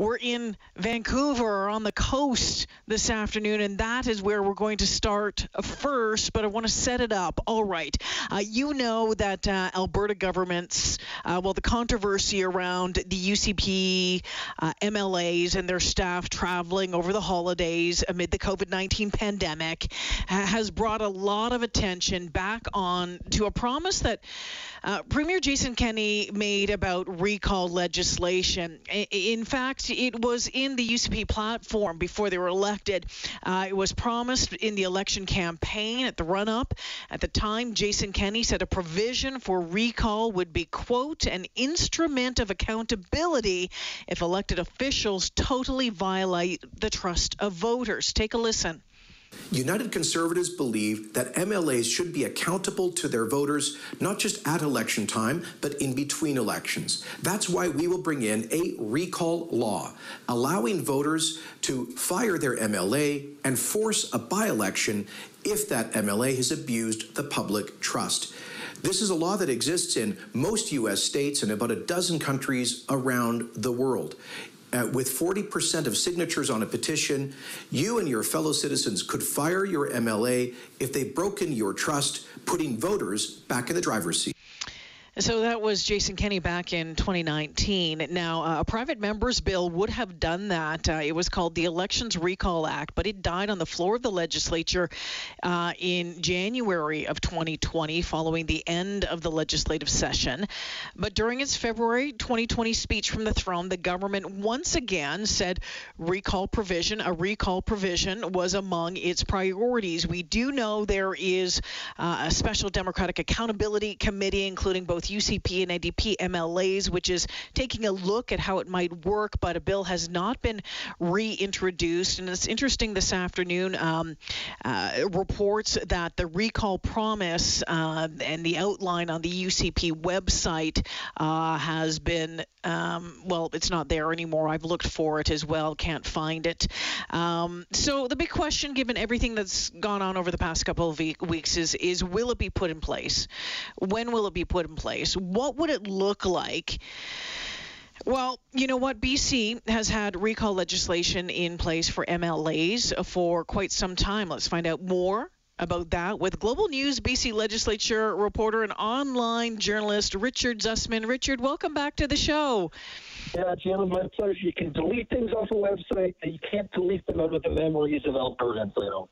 we're in Vancouver or on the coast this afternoon, and that is where we're going to start first. But I want to set it up. All right. Uh, you know that uh, Alberta governments, uh, well, the controversy around the UCP uh, MLAs and their staff traveling over the holidays amid the COVID 19 pandemic has brought a lot of attention back on to a promise that uh, Premier Jason Kenney made about recall legislation. In fact, it was in the UCP platform before they were elected. Uh, it was promised in the election campaign at the run up. At the time, Jason Kenney said a provision for recall would be, quote, an instrument of accountability if elected officials totally violate the trust of voters. Take a listen. United Conservatives believe that MLAs should be accountable to their voters, not just at election time, but in between elections. That's why we will bring in a recall law, allowing voters to fire their MLA and force a by election if that MLA has abused the public trust. This is a law that exists in most U.S. states and about a dozen countries around the world uh, with 40% of signatures on a petition, you and your fellow citizens could fire your MLA if they've broken your trust, putting voters back in the driver's seat. So that was Jason Kenney back in 2019. Now, uh, a private member's bill would have done that. Uh, it was called the Elections Recall Act, but it died on the floor of the legislature uh, in January of 2020 following the end of the legislative session. But during its February 2020 speech from the throne, the government once again said recall provision, a recall provision was among its priorities. We do know there is uh, a special Democratic Accountability Committee, including both both UCP and NDP MLAs, which is taking a look at how it might work, but a bill has not been reintroduced. And it's interesting this afternoon um, uh, reports that the recall promise uh, and the outline on the UCP website uh, has been, um, well, it's not there anymore. I've looked for it as well, can't find it. Um, so the big question, given everything that's gone on over the past couple of weeks, is is will it be put in place? When will it be put in place? Place, what would it look like? Well, you know what? BC has had recall legislation in place for MLAs for quite some time. Let's find out more about that with Global News BC legislature reporter and online journalist Richard Zussman. Richard, welcome back to the show. Yeah, Jim, my pleasure. You can delete things off a website, but you can't delete them out of the memories of Albertans, I don't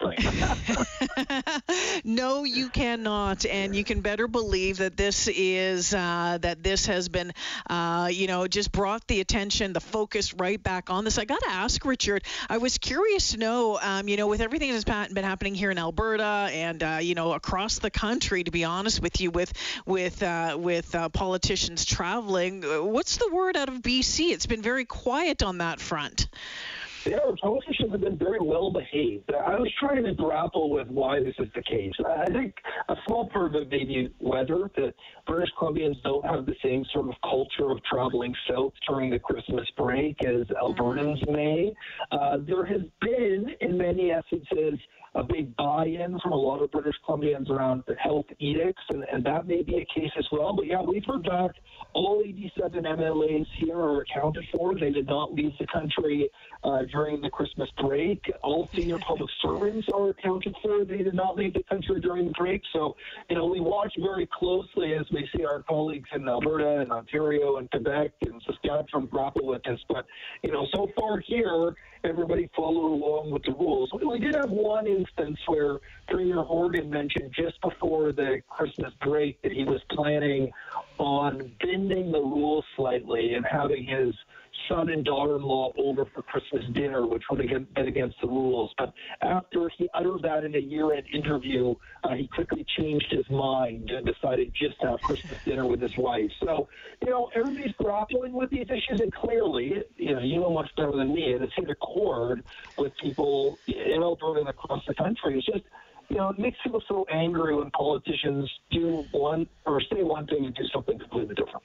think. no, you cannot, and you can better believe that this is uh, that this has been, uh, you know, just brought the attention, the focus right back on this. I got to ask Richard. I was curious to know, um, you know, with everything that's been happening here in Alberta and uh, you know across the country, to be honest with you, with with uh, with uh, politicians traveling, what's the word out of? BC. It's been very quiet on that front. Yeah, politicians have been very well behaved. I was trying to grapple with why this is the case. I think a small part of it may be weather, that British Columbians don't have the same sort of culture of traveling south during the Christmas break as Albertans may. Uh, there has been, in many essences, a big buy-in from a lot of British Columbians around the health edicts, and, and that may be a case as well. But yeah, we've heard back all 87 MLAs here are accounted for. They did not leave the country uh, during the Christmas break. All senior public servants are accounted for. They did not leave the country during the break. So, you know, we watch very closely as we see our colleagues in Alberta and Ontario and Quebec and Saskatchewan grapple with this. But, you know, so far here, everybody followed along with the rules. We did have one instance where Premier Horgan mentioned just before the Christmas break that he was planning on bending the rules slightly and having his son and daughter-in-law over for Christmas dinner, which would have been against the rules. But after he uttered that in a year-end interview, uh, he quickly changed his mind and decided just to have Christmas dinner with his wife. So, you know, everybody's grappling with these issues, and clearly, you know, you know much better than me, and it's hit a chord with people in Alberta and across the country. It's just you know, it makes people so angry when politicians do one or say one thing and do something completely different.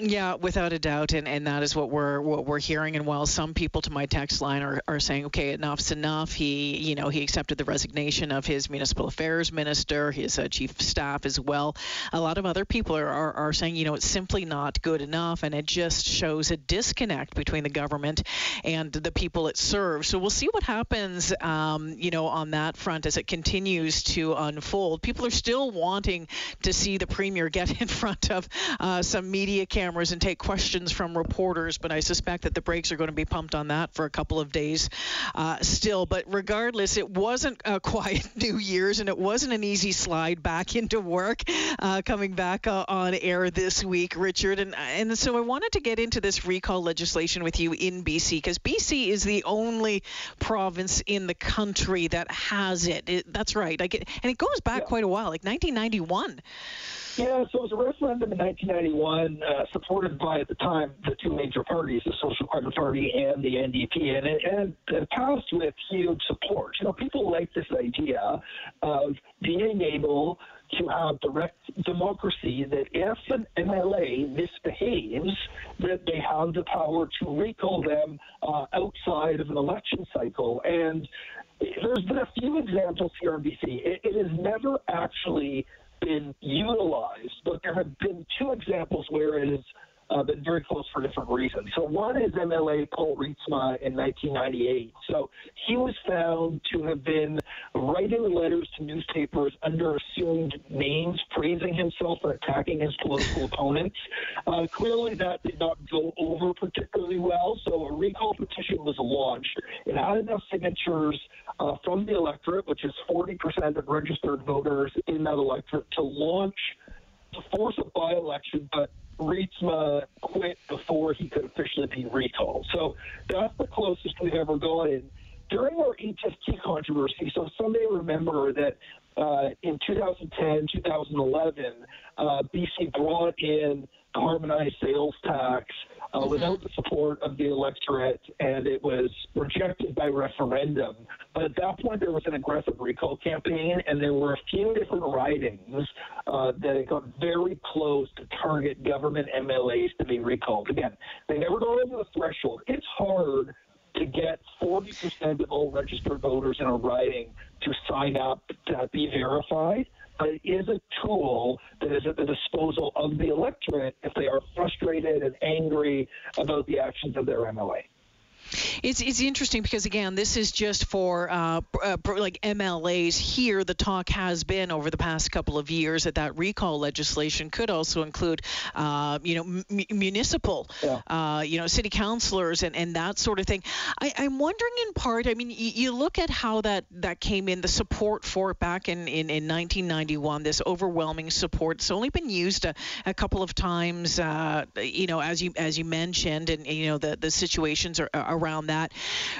Yeah, without a doubt, and, and that is what we're what we're hearing. And while some people to my text line are, are saying, okay, enough's enough, he you know he accepted the resignation of his municipal affairs minister, his uh, chief of staff as well. A lot of other people are, are, are saying, you know, it's simply not good enough, and it just shows a disconnect between the government and the people it serves. So we'll see what happens, um, you know, on that front as it continues to unfold. People are still wanting to see the premier get in front of uh, some media cameras cameras and take questions from reporters, but I suspect that the brakes are going to be pumped on that for a couple of days uh, still. But regardless, it wasn't a quiet New Year's and it wasn't an easy slide back into work uh, coming back uh, on air this week, Richard. And, and so I wanted to get into this recall legislation with you in BC because BC is the only province in the country that has it. it that's right. Get, and it goes back yeah. quite a while, like 1991. Yeah, so it was a referendum in 1991, uh, supported by, at the time, the two major parties, the Social Credit Party and the NDP, and it, and it passed with huge support. You know, people like this idea of being able to have direct democracy that if an MLA misbehaves, that they have the power to recall them uh, outside of an election cycle. And there's been a few examples here in BC. It, it has never actually been utilized, but there have been two examples where it has uh, been very close for different reasons. So one is MLA Paul Reitsma in 1998. So he was found to have been writing letters to newspapers under assumed names, praising himself and attacking his political opponents. Uh, clearly, that did not go over particularly well. So a recall petition was launched. It had enough signatures uh, from the electorate, which is 40% of registered voters in that electorate, to launch to force a by-election, but Reitsma quit before he could officially be recalled. So that's the closest we've ever gotten. During our HST controversy, so some may remember that uh, in 2010, 2011, uh, BC brought in the harmonized sales tax uh, mm-hmm. without the support of the electorate, and it was rejected by referendum. But at that point, there was an aggressive recall campaign, and there were a few different ridings uh, that got very close to target government MLAs to be recalled. Again, they never got over the threshold. It's hard to get 40% of all registered voters in a riding to sign up to be verified but it is a tool that is at the disposal of the electorate if they are frustrated and angry about the actions of their MLA. It's it's interesting because again, this is just for uh, uh, like MLAs. Here, the talk has been over the past couple of years that that recall legislation could also include, uh, you know, m- municipal, yeah. Uh, you know, city councilors and, and that sort of thing. I, am wondering in part. I mean, you, you, look at how that that came in, the support for it back in in, in 1991. This overwhelming support. It's only been used a, a couple of times. Uh, you know, as you as you mentioned, and you know the the situations are, are around that.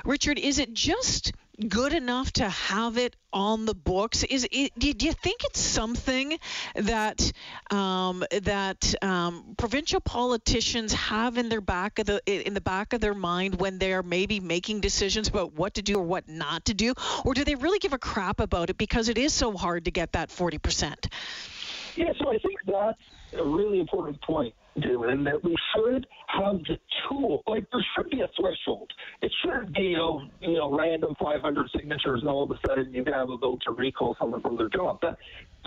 Richard, is it just good enough to have it on the books? Is it, do you think it's something that um, that um, provincial politicians have in their back of the in the back of their mind when they're maybe making decisions about what to do or what not to do, or do they really give a crap about it because it is so hard to get that forty percent? Yeah, so I think that's a really important point doing that we should have the tool. Like there should be a threshold. It shouldn't be you know, you know random 500 signatures and all of a sudden you have a vote to recall someone from their job. But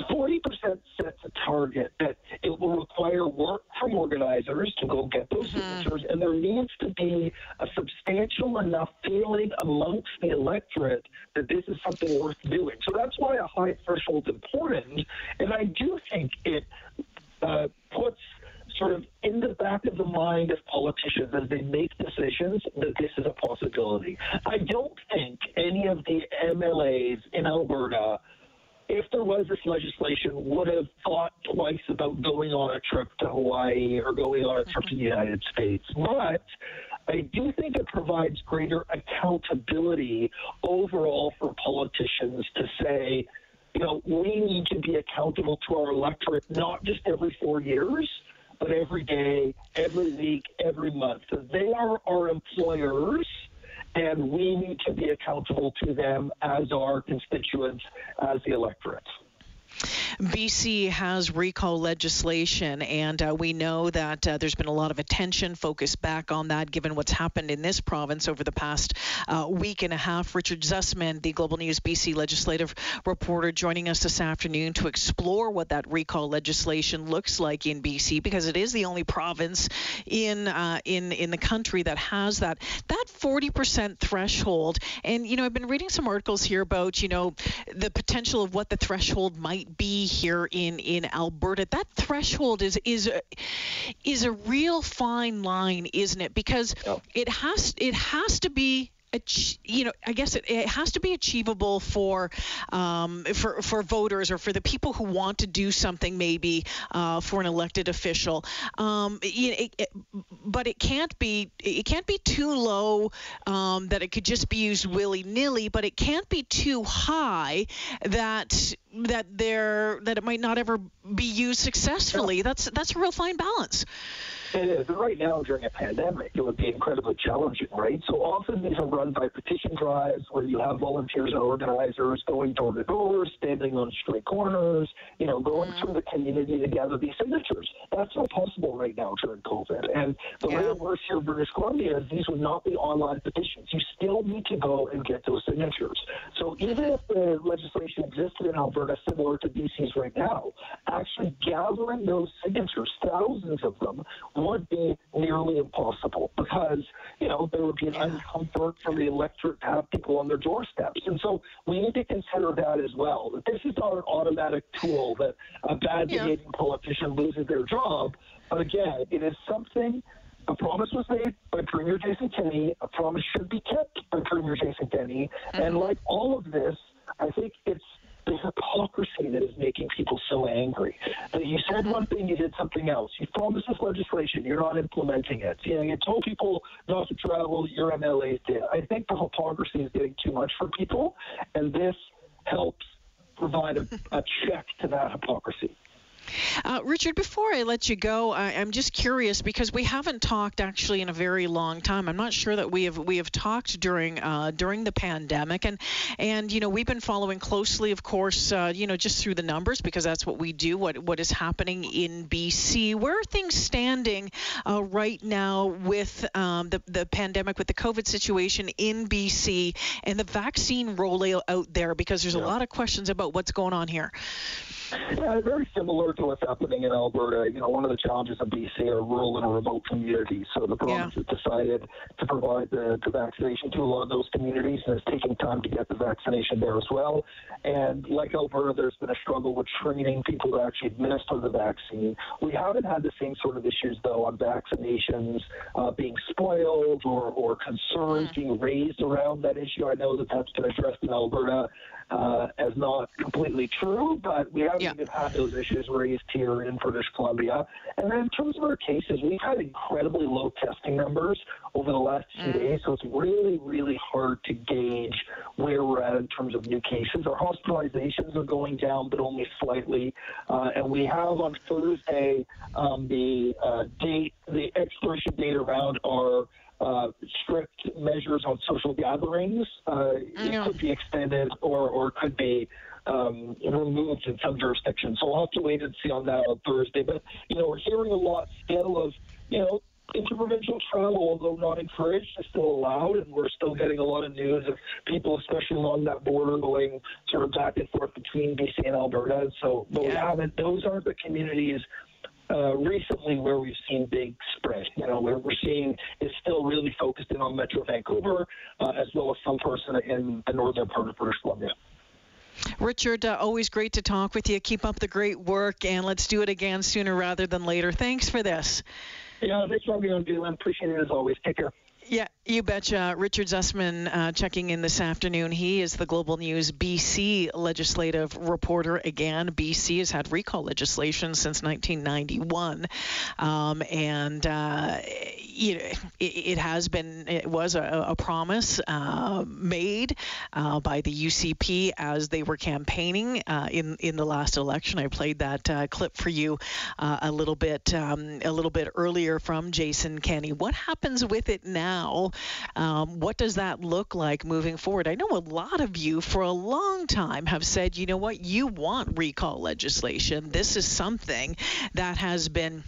40% sets a target that it will require work from organizers to go get those mm-hmm. signatures, and there needs to be a substantial enough feeling amongst the electorate that this is something worth doing. So that's why a high threshold is important, and I do think it uh, puts sort of in the back of the mind of politicians as they make decisions that this is a possibility. I don't think any of the MLAs in Alberta if there was this legislation, would have thought twice about going on a trip to Hawaii or going on a trip to the United States. But I do think it provides greater accountability overall for politicians to say, you know, we need to be accountable to our electorate, not just every four years, but every day, every week, every month. So they are our employers, and we need to be accountable to them as our constituents, as the electorate. BC has recall legislation, and uh, we know that uh, there's been a lot of attention focused back on that given what's happened in this province over the past uh, week and a half. Richard Zussman, the Global News BC legislative reporter, joining us this afternoon to explore what that recall legislation looks like in BC because it is the only province in uh, in in the country that has that that 40% threshold. And you know, I've been reading some articles here about you know the potential of what the threshold might be here in in Alberta. That threshold is is a, is a real fine line, isn't it? Because it has it has to be you know, I guess it, it, has to be achievable for um, for for voters or for the people who want to do something maybe uh, for an elected official. Um, it, it, but it can't be it can't be too low um, that it could just be used willy nilly. But it can't be too high that that there that it might not ever be used successfully. That's that's a real fine balance. It is. And uh, right now, during a pandemic, it would be incredibly challenging, right? So often these are run by petition drives where you have volunteers and organizers going door to door, standing on street corners, you know, going through the community to gather these signatures. That's not possible right now during COVID. And the yeah. way it works here in British Columbia is these would not be online petitions. You still need to go and get those signatures. So even if the legislation existed in Alberta similar to BC's right now, actually gathering those signatures, thousands of them, would be nearly impossible because, you know, there would be an uncomfort from the electorate to have people on their doorsteps. And so we need to consider that as well. That this is not an automatic tool that a bad behaving yeah. politician loses their job. But again, it is something a promise was made by Premier Jason Kenney. A promise should be kept by Premier Jason Kenney. Mm-hmm. And like all of this, I think it's the hypocrisy that is making people so angry. That you said one thing, you did something else. You promised this legislation, you're not implementing it. You know, you told people not to travel, your MLAs did. I think the hypocrisy is getting too much for people, and this helps provide a, a check to that hypocrisy. Uh, Richard, before I let you go, I, am just curious because we haven't talked actually in a very long time. I'm not sure that we have we have talked during uh, during the pandemic, and and you know we've been following closely, of course, uh, you know just through the numbers because that's what we do. What what is happening in BC? Where are things standing uh, right now with um, the the pandemic, with the COVID situation in BC, and the vaccine rollout out there? Because there's yeah. a lot of questions about what's going on here. Yeah, very similar to what's happening in Alberta. You know, one of the challenges of BC are rural and remote communities. So the province yeah. has decided to provide the, the vaccination to a lot of those communities, and it's taking time to get the vaccination there as well. And like Alberta, there's been a struggle with training people to actually administer the vaccine. We haven't had the same sort of issues, though, on vaccinations uh, being spoiled or, or concerns mm. being raised around that issue. I know that that's been addressed in Alberta uh, as not completely true, but we haven't yeah. even had those issues raised here in British Columbia. And then in terms of our cases, we've had incredibly low testing numbers over the last few mm. days, so it's really, really hard to gauge where we're at in terms of new cases. Our hospitalizations are going down, but only slightly. Uh, and we have on Thursday um, the uh, date, the expiration date around our uh, strict measures on social gatherings. Uh, it could be extended or, or could be um, removed in some jurisdictions. So we'll have to wait and see on that on Thursday. But, you know, we're hearing a lot still of, you know, interprovincial travel, although not encouraged, is still allowed, and we're still getting a lot of news of people, especially along that border, going sort of back and forth between BC and Alberta. So, but yeah. we haven't; those aren't the communities uh, recently where we've seen big spread. You know, where we're seeing is still really focused in on Metro Vancouver, uh, as well as some person in the northern part of British Columbia. Richard, uh, always great to talk with you. Keep up the great work, and let's do it again sooner rather than later. Thanks for this. Yeah, thanks for having me on, Dylan. Appreciate it as always. Take care. Yeah, you betcha. Richard Zussman uh, checking in this afternoon. He is the Global News BC legislative reporter. Again, BC has had recall legislation since 1991, um, and uh, you know, it, it, has been it was a, a promise uh, made uh, by the UCP as they were campaigning uh, in in the last election. I played that uh, clip for you a little bit um, a little bit earlier from Jason Kenney. What happens with it now? Now. Um, what does that look like moving forward? I know a lot of you for a long time have said, you know what, you want recall legislation. This is something that has been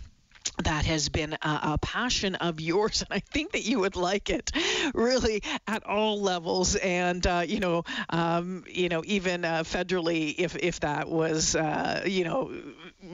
that has been a, a, passion of yours, and I think that you would like it, really at all levels, and uh, you know, um, you know, even uh, federally, if if that was, uh, you know,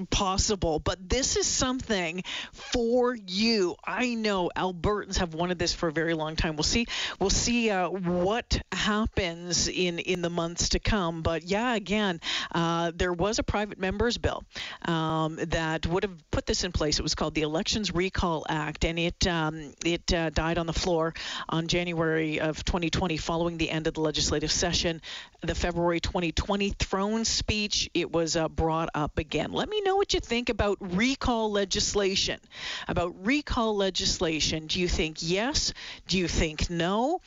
possible. But this is something for you. I know Albertans have wanted this for a very long time. We'll see. We'll see uh, what happens in in the months to come. But yeah, again, uh, there was a private members bill um, that would have put this in place. It was called the Elections Recall Act, and it um, it uh, died on the floor on January of 2020, following the end of the legislative session. The February 2020 throne speech, it was uh, brought up again. Let me know what you think about recall legislation. About recall legislation, do you think yes? Do you think no?